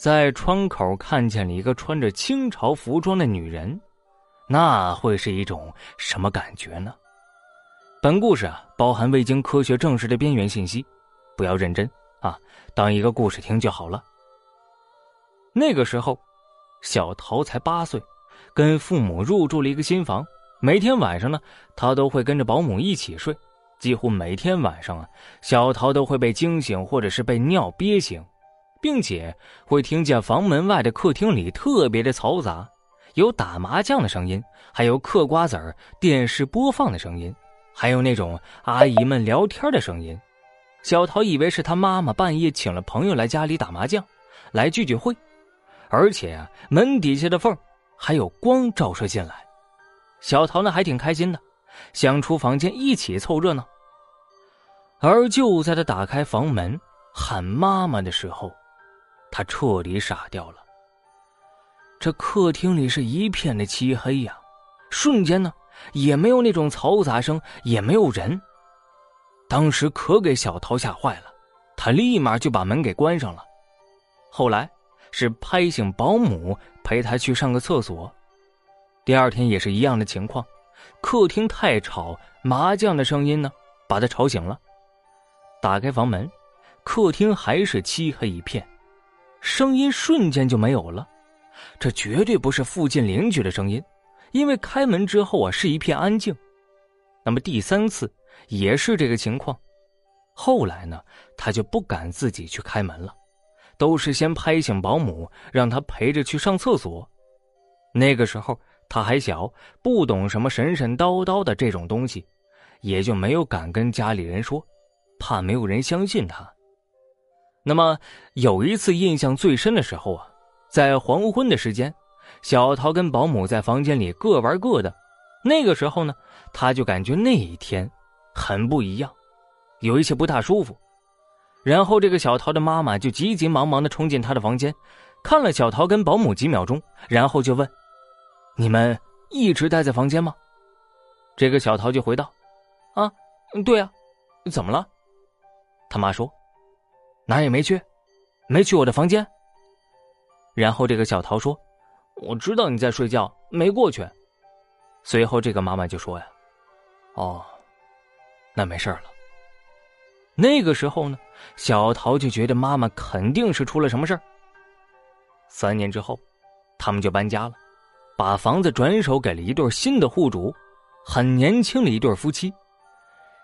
在窗口看见了一个穿着清朝服装的女人，那会是一种什么感觉呢？本故事啊，包含未经科学证实的边缘信息，不要认真啊，当一个故事听就好了。那个时候，小桃才八岁，跟父母入住了一个新房。每天晚上呢，她都会跟着保姆一起睡。几乎每天晚上啊，小桃都会被惊醒，或者是被尿憋醒，并且会听见房门外的客厅里特别的嘈杂，有打麻将的声音，还有嗑瓜子儿、电视播放的声音，还有那种阿姨们聊天的声音。小桃以为是他妈妈半夜请了朋友来家里打麻将，来聚聚会，而且啊，门底下的缝还有光照射进来。小桃呢还挺开心的，想出房间一起凑热闹。而就在他打开房门喊妈妈的时候，他彻底傻掉了。这客厅里是一片的漆黑呀，瞬间呢也没有那种嘈杂声，也没有人。当时可给小桃吓坏了，他立马就把门给关上了。后来是拍醒保姆陪他去上个厕所。第二天也是一样的情况，客厅太吵，麻将的声音呢把他吵醒了。打开房门，客厅还是漆黑一片，声音瞬间就没有了。这绝对不是附近邻居的声音，因为开门之后啊是一片安静。那么第三次也是这个情况，后来呢他就不敢自己去开门了，都是先拍醒保姆，让他陪着去上厕所。那个时候。他还小，不懂什么神神叨叨的这种东西，也就没有敢跟家里人说，怕没有人相信他。那么有一次印象最深的时候啊，在黄昏的时间，小桃跟保姆在房间里各玩各的。那个时候呢，他就感觉那一天很不一样，有一些不大舒服。然后这个小桃的妈妈就急急忙忙的冲进他的房间，看了小桃跟保姆几秒钟，然后就问。你们一直待在房间吗？这个小桃就回道：“啊，对呀，怎么了？”他妈说：“哪也没去，没去我的房间。”然后这个小桃说：“我知道你在睡觉，没过去。”随后这个妈妈就说：“呀，哦，那没事了。”那个时候呢，小桃就觉得妈妈肯定是出了什么事儿。三年之后，他们就搬家了。把房子转手给了一对新的户主，很年轻的一对夫妻。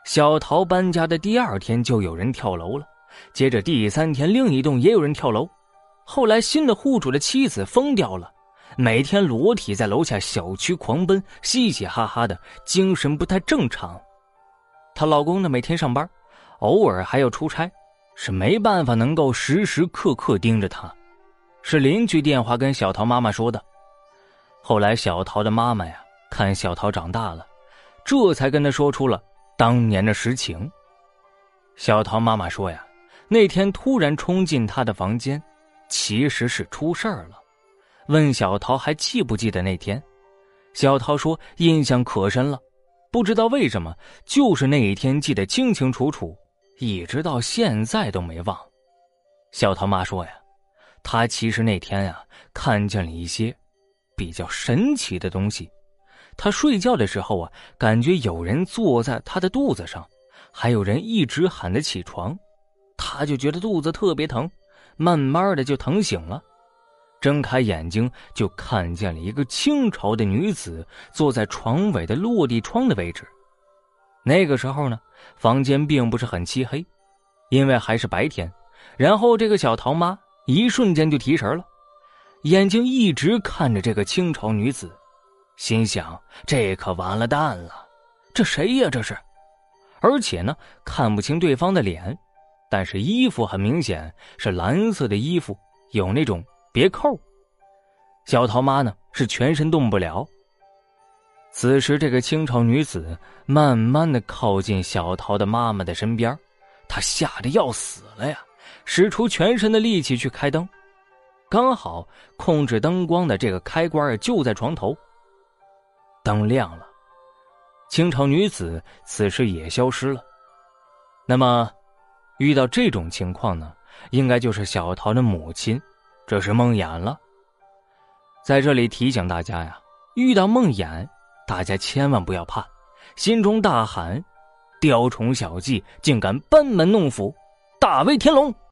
小桃搬家的第二天就有人跳楼了，接着第三天另一栋也有人跳楼。后来新的户主的妻子疯掉了，每天裸体在楼下小区狂奔，嘻嘻哈哈的，精神不太正常。她老公呢每天上班，偶尔还要出差，是没办法能够时时刻刻盯着她。是邻居电话跟小桃妈妈说的。后来，小桃的妈妈呀，看小桃长大了，这才跟她说出了当年的实情。小桃妈妈说呀，那天突然冲进他的房间，其实是出事儿了。问小桃还记不记得那天？小桃说印象可深了，不知道为什么，就是那一天记得清清楚楚，一直到现在都没忘。小桃妈说呀，她其实那天呀，看见了一些。比较神奇的东西，她睡觉的时候啊，感觉有人坐在她的肚子上，还有人一直喊她起床，他就觉得肚子特别疼，慢慢的就疼醒了，睁开眼睛就看见了一个清朝的女子坐在床尾的落地窗的位置。那个时候呢，房间并不是很漆黑，因为还是白天。然后这个小桃妈一瞬间就提神了。眼睛一直看着这个清朝女子，心想：这可完了蛋了，这谁呀？这是，而且呢，看不清对方的脸，但是衣服很明显是蓝色的衣服，有那种别扣。小桃妈呢是全身动不了。此时，这个清朝女子慢慢的靠近小桃的妈妈的身边，她吓得要死了呀，使出全身的力气去开灯。刚好控制灯光的这个开关就在床头。灯亮了，清朝女子此时也消失了。那么，遇到这种情况呢，应该就是小桃的母亲这是梦魇了。在这里提醒大家呀，遇到梦魇，大家千万不要怕，心中大喊：“雕虫小技，竟敢班门弄斧，大威天龙！”